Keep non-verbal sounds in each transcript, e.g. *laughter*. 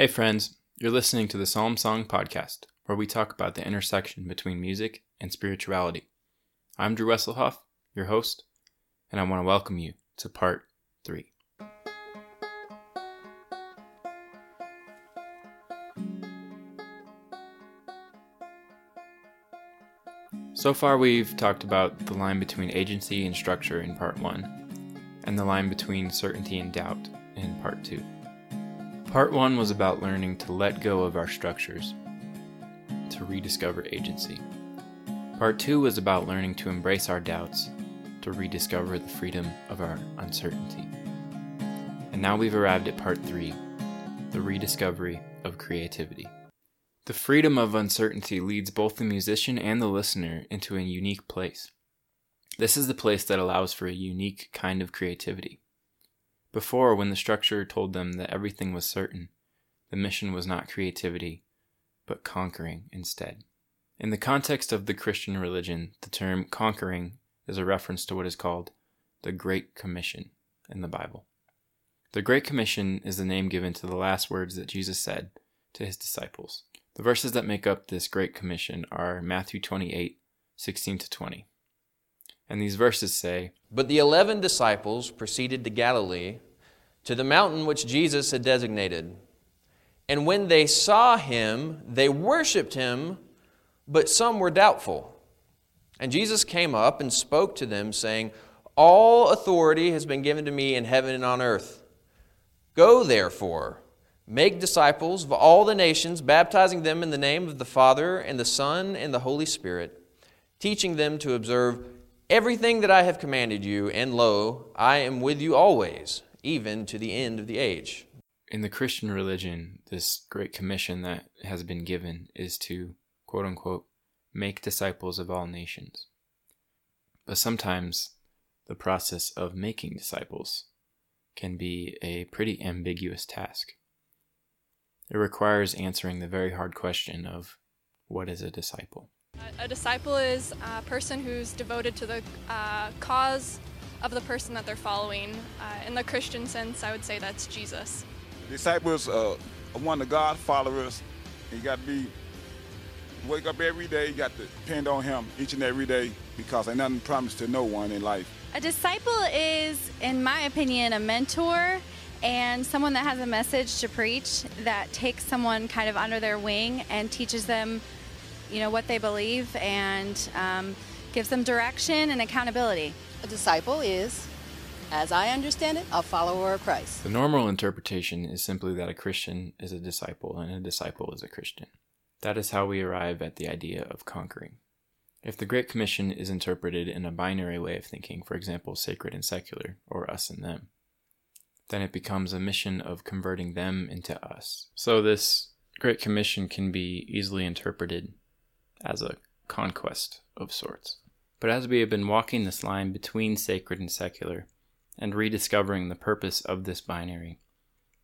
Hey, friends, you're listening to the Psalm Song Podcast, where we talk about the intersection between music and spirituality. I'm Drew Wesselhoff, your host, and I want to welcome you to part three. So far, we've talked about the line between agency and structure in part one, and the line between certainty and doubt in part two. Part one was about learning to let go of our structures, to rediscover agency. Part two was about learning to embrace our doubts, to rediscover the freedom of our uncertainty. And now we've arrived at part three the rediscovery of creativity. The freedom of uncertainty leads both the musician and the listener into a unique place. This is the place that allows for a unique kind of creativity. Before, when the structure told them that everything was certain, the mission was not creativity, but conquering instead. In the context of the Christian religion, the term conquering is a reference to what is called the Great Commission in the Bible. The Great Commission is the name given to the last words that Jesus said to his disciples. The verses that make up this Great Commission are Matthew 28 16 to 20. And these verses say But the eleven disciples proceeded to Galilee, to the mountain which Jesus had designated. And when they saw him, they worshiped him, but some were doubtful. And Jesus came up and spoke to them, saying, All authority has been given to me in heaven and on earth. Go therefore, make disciples of all the nations, baptizing them in the name of the Father, and the Son, and the Holy Spirit, teaching them to observe everything that I have commanded you, and lo, I am with you always, even to the end of the age. in the Christian religion, this great commission that has been given is to, quote unquote, make disciples of all nations. But sometimes the process of making disciples can be a pretty ambiguous task. It requires answering the very hard question of what is a disciple? A disciple is a person who's devoted to the uh, cause of the person that they're following. Uh, in the Christian sense, I would say that's Jesus. Disciples uh, are one of God followers. You got to be wake up every day. You got to depend on Him each and every day because ain't nothing promised to no one in life. A disciple is, in my opinion, a mentor and someone that has a message to preach that takes someone kind of under their wing and teaches them, you know, what they believe and um, gives them direction and accountability. A disciple is, as I understand it, a follower of Christ. The normal interpretation is simply that a Christian is a disciple and a disciple is a Christian. That is how we arrive at the idea of conquering. If the Great Commission is interpreted in a binary way of thinking, for example, sacred and secular, or us and them, then it becomes a mission of converting them into us. So this Great Commission can be easily interpreted as a conquest of sorts. But as we have been walking this line between sacred and secular, and rediscovering the purpose of this binary,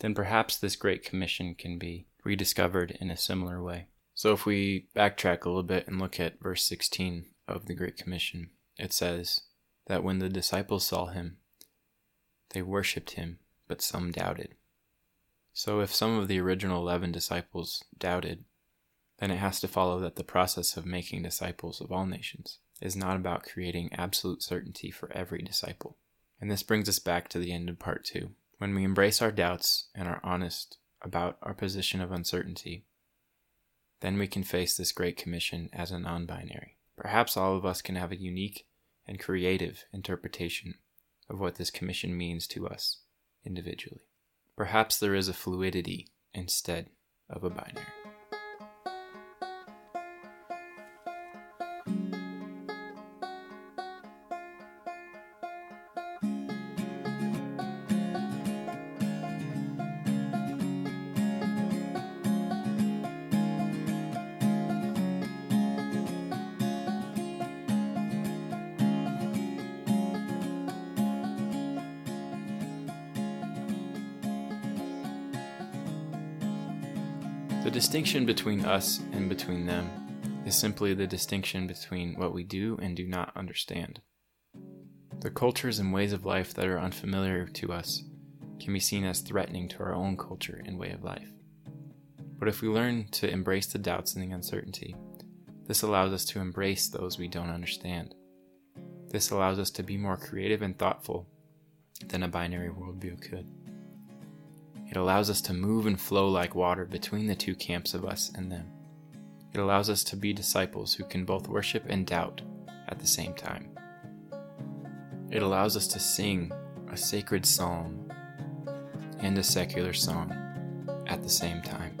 then perhaps this Great Commission can be rediscovered in a similar way. So if we backtrack a little bit and look at verse 16 of the Great Commission, it says that when the disciples saw him, they worshipped him, but some doubted. So if some of the original 11 disciples doubted, then it has to follow that the process of making disciples of all nations is not about creating absolute certainty for every disciple. And this brings us back to the end of part two. When we embrace our doubts and are honest about our position of uncertainty, then we can face this great commission as a non binary. Perhaps all of us can have a unique and creative interpretation of what this commission means to us individually. Perhaps there is a fluidity instead of a binary. The distinction between us and between them is simply the distinction between what we do and do not understand. The cultures and ways of life that are unfamiliar to us can be seen as threatening to our own culture and way of life. But if we learn to embrace the doubts and the uncertainty, this allows us to embrace those we don't understand. This allows us to be more creative and thoughtful than a binary worldview could. It allows us to move and flow like water between the two camps of us and them. It allows us to be disciples who can both worship and doubt at the same time. It allows us to sing a sacred psalm and a secular song at the same time.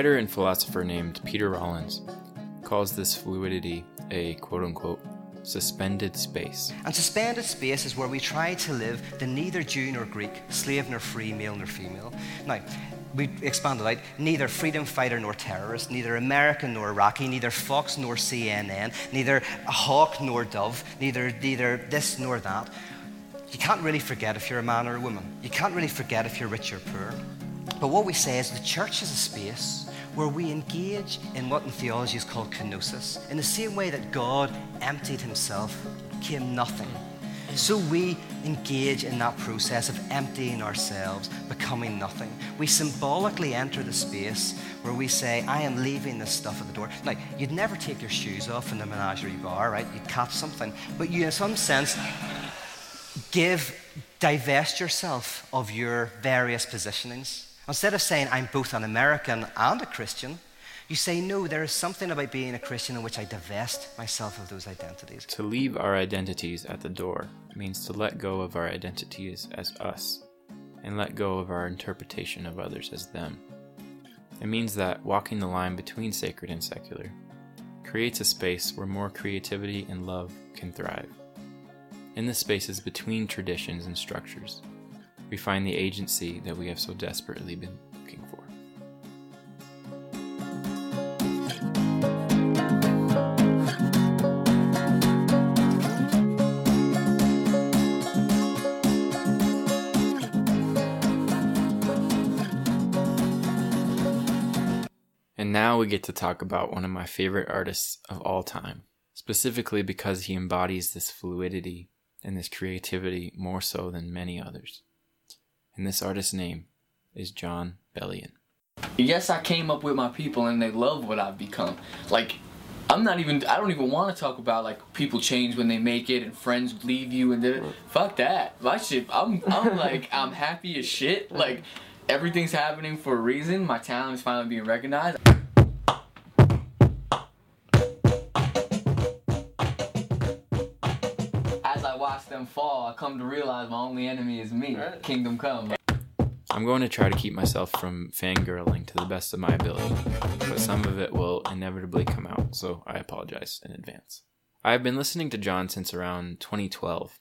Writer and philosopher named Peter Rollins calls this fluidity a quote unquote suspended space. And suspended space is where we try to live the neither Jew nor Greek, slave nor free, male nor female. Now, we expanded out neither freedom fighter nor terrorist, neither American nor Iraqi, neither Fox nor CNN, neither hawk nor dove, neither, neither this nor that. You can't really forget if you're a man or a woman. You can't really forget if you're rich or poor. But what we say is the church is a space where we engage in what in theology is called kenosis. In the same way that God emptied himself, came nothing. So we engage in that process of emptying ourselves, becoming nothing. We symbolically enter the space where we say, I am leaving this stuff at the door. Now, you'd never take your shoes off in the menagerie bar, right? You'd catch something. But you, in some sense, give, divest yourself of your various positionings. Instead of saying, I'm both an American and a Christian, you say, no, there is something about being a Christian in which I divest myself of those identities. To leave our identities at the door means to let go of our identities as us and let go of our interpretation of others as them. It means that walking the line between sacred and secular creates a space where more creativity and love can thrive. In the spaces between traditions and structures, we find the agency that we have so desperately been looking for. And now we get to talk about one of my favorite artists of all time, specifically because he embodies this fluidity and this creativity more so than many others. And this artist's name is Jon Bellion. Yes, I came up with my people and they love what I've become. Like, I'm not even, I don't even want to talk about like people change when they make it and friends leave you and then, fuck that. My shit, I'm, I'm *laughs* like, I'm happy as shit. Like, everything's happening for a reason. My talent is finally being recognized. I come to realize my only enemy is me. Kingdom come. I'm going to try to keep myself from fangirling to the best of my ability, but some of it will inevitably come out, so I apologize in advance. I have been listening to Jon since around 2012.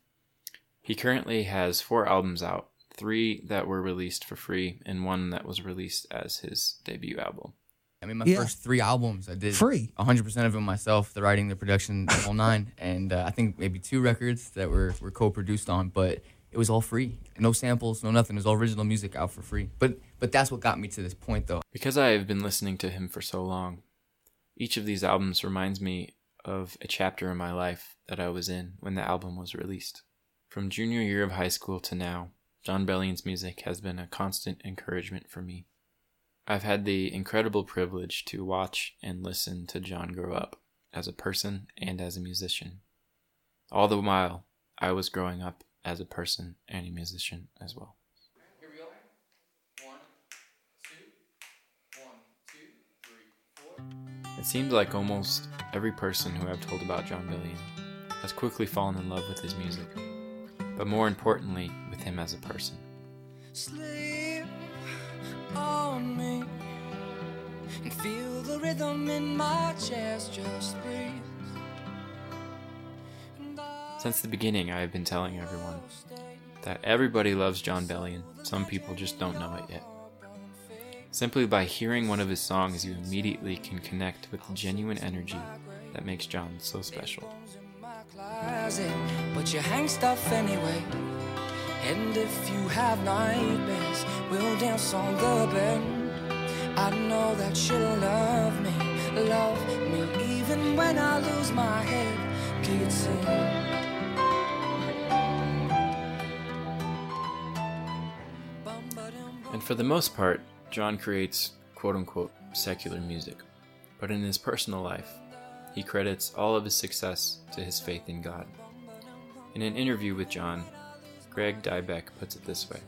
He currently has four albums out, three that were released for free, and one that was released as his debut album. I mean, my Yeah. first three albums, I did Free. 100% of them myself, the writing, the production, the whole *laughs* nine. And uh, I think maybe two records that were, were co produced on, but it was all free. No samples, no nothing. It was all original music out for free. But but that's what got me to this point, though. Because I have been listening to him for so long, each of these albums reminds me of a chapter in my life that I was in when the album was released. From junior year of high school to now, Jon Bellion's music has been a constant encouragement for me. I've had the incredible privilege to watch and listen to Jon grow up as a person and as a musician. All the while, I was growing up as a person and a musician as well. Here we go. One, two, one, two, three, four. It seems like almost every person who I've told about Jon Bellion has quickly fallen in love with his music, but more importantly, with him as a person. Sleep on me and feel the rhythm in my chest. Just breathe. Since the beginning, I have been telling everyone that everybody loves Jon Bellion, some people just don't know it yet. Simply by hearing one of his songs, you immediately can connect with the genuine energy that makes Jon so special. but you hang stuff anyway. And if you have nightmares, we'll dance on the bed. I know that she'll love me, love me even when I lose my head. And for the most part, Jon creates quote unquote secular music. But in his personal life, he credits all of his success to his faith in God. In an interview with Jon, Greg Dybeck puts it this way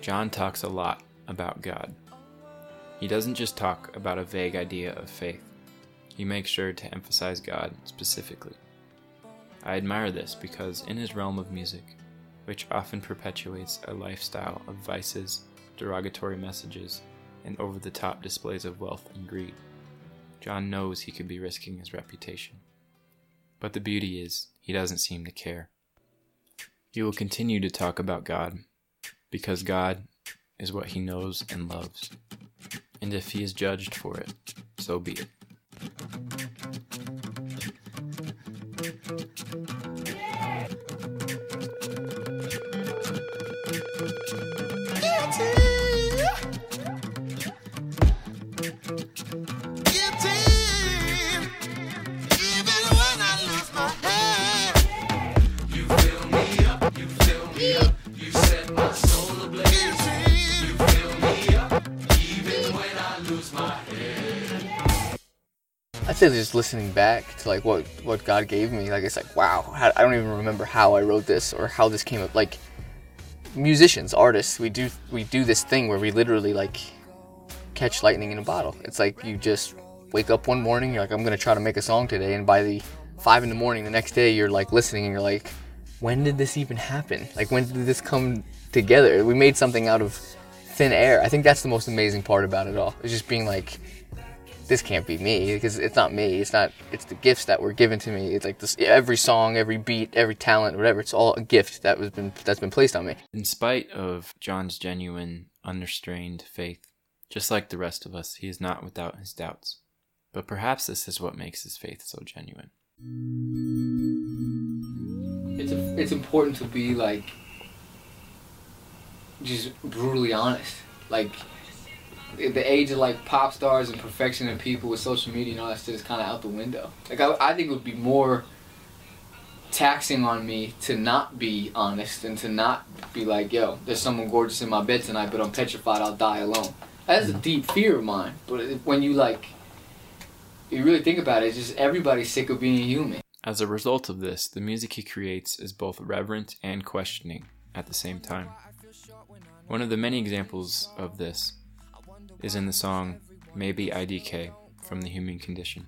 John talks a lot about God. He doesn't just talk about a vague idea of faith, he makes sure to emphasize God specifically. I admire this because in his realm of music, which often perpetuates a lifestyle of vices, derogatory messages, and over the top displays of wealth and greed, John knows he could be risking his reputation. But the beauty is, he doesn't seem to care. He will continue to talk about God because God is what he knows and loves. And if he is judged for it, so be it. I'd say just listening back to like what what God gave me, like it's like wow, I don't even remember how I wrote this or how this came up. Like musicians, artists, we do we do this thing where we literally like catch lightning in a bottle. It's like you just wake up one morning, you're like, I'm gonna try to make a song today, and by the five in the morning the next day, you're like listening and you're like, when did this even happen? Like when did this come together? We made something out of thin air. I think that's the most amazing part about it all. It's just being like this can't be me because it's not me. It's not. It's the gifts that were given to me. It's like this. Every song, every beat, every talent, whatever. It's all a gift that was been that's been placed on me. In spite of Jon's genuine, unrestrained faith, just like the rest of us, he is not without his doubts. But perhaps this is what makes his faith so genuine. It's a, it's important to be like just brutally honest. Like the the age of like pop stars and perfection and people with social media and all that shit is kind of out the window. Like I, I think it would be more taxing on me to not be honest and to not be like, yo, there's someone gorgeous in my bed tonight, but I'm petrified I'll die alone. That's a mm-hmm. deep fear of mine. But when you like, you really think about it, it's just everybody's sick of being human. As a result of this, the music he creates is both reverent and questioning at the same time. One of the many examples of this is in the song Maybe IDK from The Human Condition.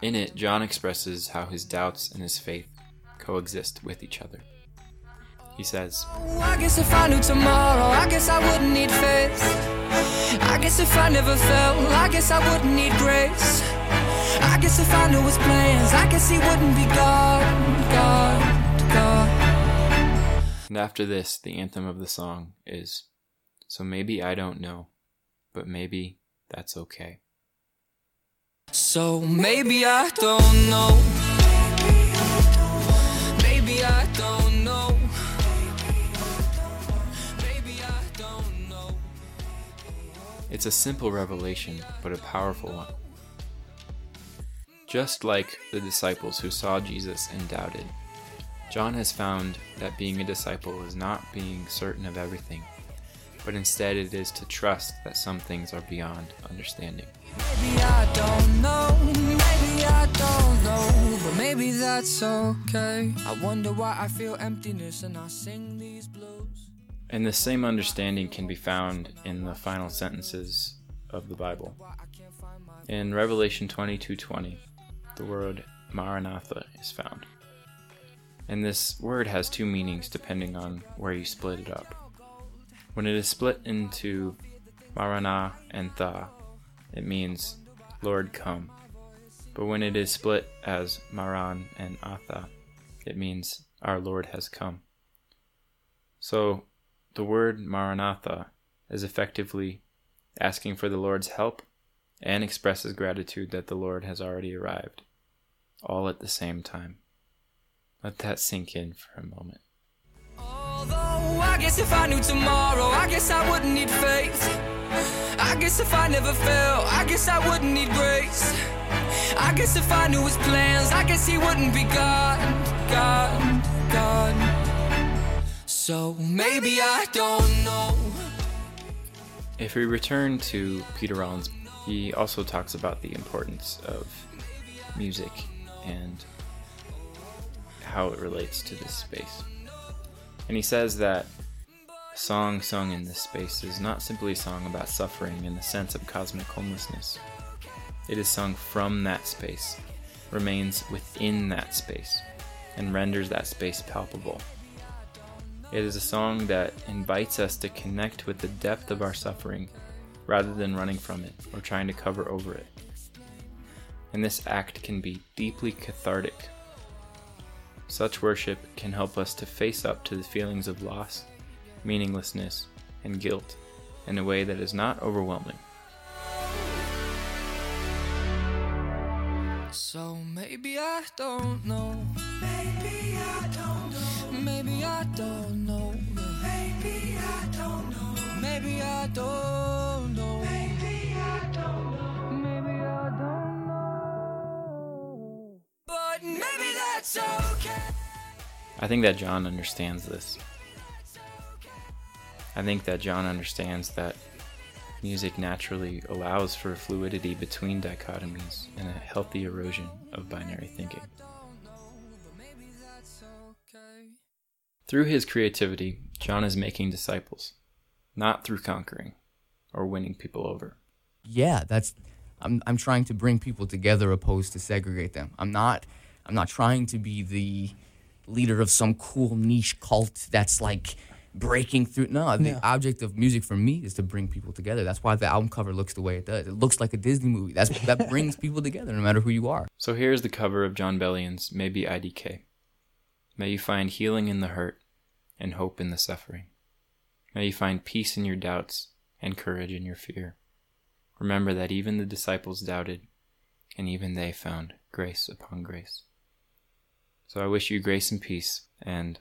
In it, Jon expresses how his doubts and his faith coexist with each other. He says, I guess if I knew tomorrow, I guess I wouldn't need faith. I guess if I never fell, I guess I wouldn't need grace. I guess if I knew his plans, I guess he wouldn't be God, God, God. and after this, the anthem of the song is, So maybe I don't know, but maybe that's okay. So maybe I don't know. Maybe I don't know. Maybe I don't know. It's a simple revelation, but a powerful one. Just like the disciples who saw Jesus and doubted, Jon has found that being a disciple is not being certain of everything, but instead it is to trust that some things are beyond understanding. Maybe I don't know. Maybe I don't know. But maybe that's okay. I wonder why I feel emptiness and I sing these blues. And the same understanding can be found in the final sentences of the Bible. In Revelation 22:20, the word Maranatha is found. And this word has two meanings depending on where you split it up. When it is split into Marana and Tha, it means Lord come. But when it is split as Maran and Atha, it means our Lord has come. So the word Maranatha is effectively asking for the Lord's help and expresses gratitude that the Lord has already arrived, all at the same time. Let that sink in for a moment. I guess if I knew tomorrow, I guess I wouldn't need faith. I guess if I never fell, I guess I wouldn't need grace. I guess if I knew his plans, I guess he wouldn't be God, God, God. So maybe I don't know. If we return to Peter Rollins, he also talks about the importance of music and how it relates to this space. And he says that song sung in this space is not simply a song about suffering in the sense of cosmic homelessness. It is sung from that space, remains within that space, and renders that space palpable. It is a song that invites us to connect with the depth of our suffering rather than running from it or trying to cover over it. And this act can be deeply cathartic. Such worship can help us to face up to the feelings of loss, meaninglessness, and guilt in a way that is not overwhelming. So maybe I don't know. Maybe I don't know. Maybe I don't know. Maybe I don't know. Maybe I don't know. Maybe I don't know. Maybe I don't know. But maybe that's okay. I think that Jon understands this. I think that Jon understands that music naturally allows for fluidity between dichotomies and a healthy erosion of binary thinking. Through his creativity, Jon is making disciples, not through conquering or winning people over. yeah, that's I'm I'm trying to bring people together opposed to segregate them. I'm not I'm not trying to be the leader of some cool niche cult that's like breaking through. No, the Yeah. object of music for me is to bring people together. That's why the album cover looks the way it does. It looks like a Disney movie. That's that brings *laughs* people together no matter who you are. So here's the cover of Jon Bellion's Maybe IDK. May you find healing in the hurt and hope in the suffering. May you find peace in your doubts and courage in your fear. Remember that even the disciples doubted, and even they found grace upon grace. So I wish you grace and peace, and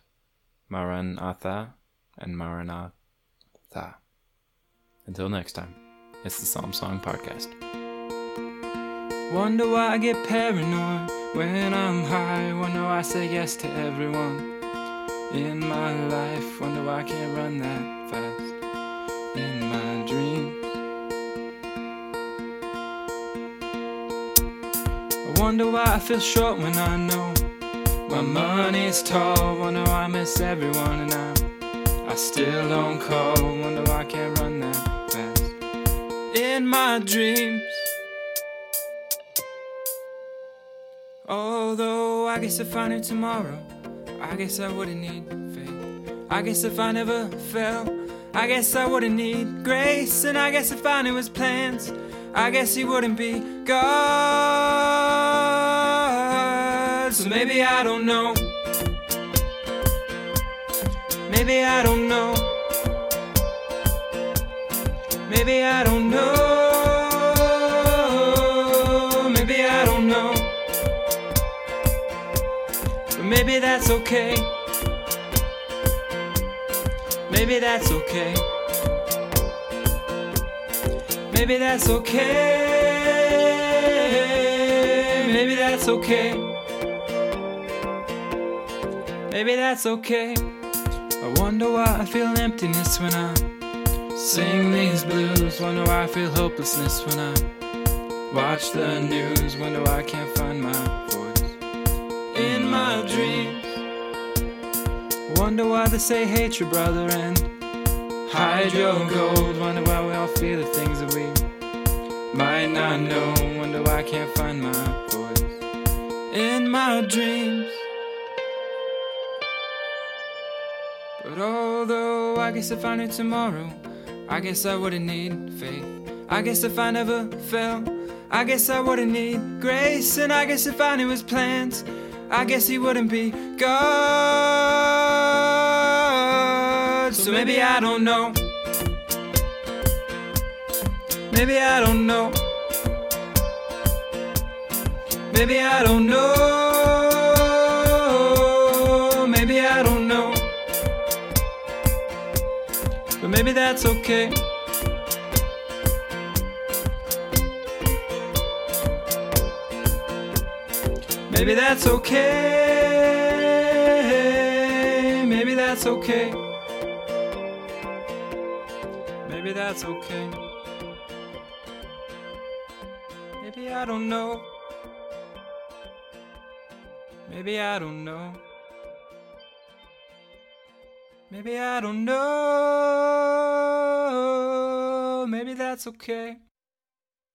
Maranatha and Maranatha. Until next time, it's the Psalm Song Podcast. Wonder why I get paranoid when I'm high. Wonder why I say yes to everyone in my life. Wonder why I can't run that fast in my dreams. I wonder why I feel short when I know my money's tall. Wonder I miss everyone and I, I still don't call. Wonder I can't run that fast in my dreams. Although I guess if I knew tomorrow, I guess I wouldn't need faith. I guess if I never fell, I guess I wouldn't need grace. And I guess if I knew his plans, I guess he wouldn't be God. So maybe I don't know. Maybe I don't know. Maybe I don't know. Maybe I don't know. But maybe that's okay. Maybe that's okay. Maybe that's okay. Maybe that's okay. Maybe that's okay. I wonder why I feel emptiness when I sing these blues. Wonder why I feel hopelessness when I watch the news. Wonder why I can't find my voice in my dreams. Wonder why they say hate your brother and hide your gold. Wonder why we all feel the things that we might not know. Wonder why I can't find my voice in my dreams. But although I guess if I knew tomorrow, I guess I wouldn't need faith. I guess if I never fell, I guess I wouldn't need grace. And I guess if I knew his plans, I guess he wouldn't be God. So maybe I don't know. Maybe I don't know. Maybe I don't know. But maybe that's okay. Maybe that's okay. Maybe that's okay. Maybe that's okay. Maybe I don't know. Maybe I don't know. Maybe I don't know. Maybe that's okay.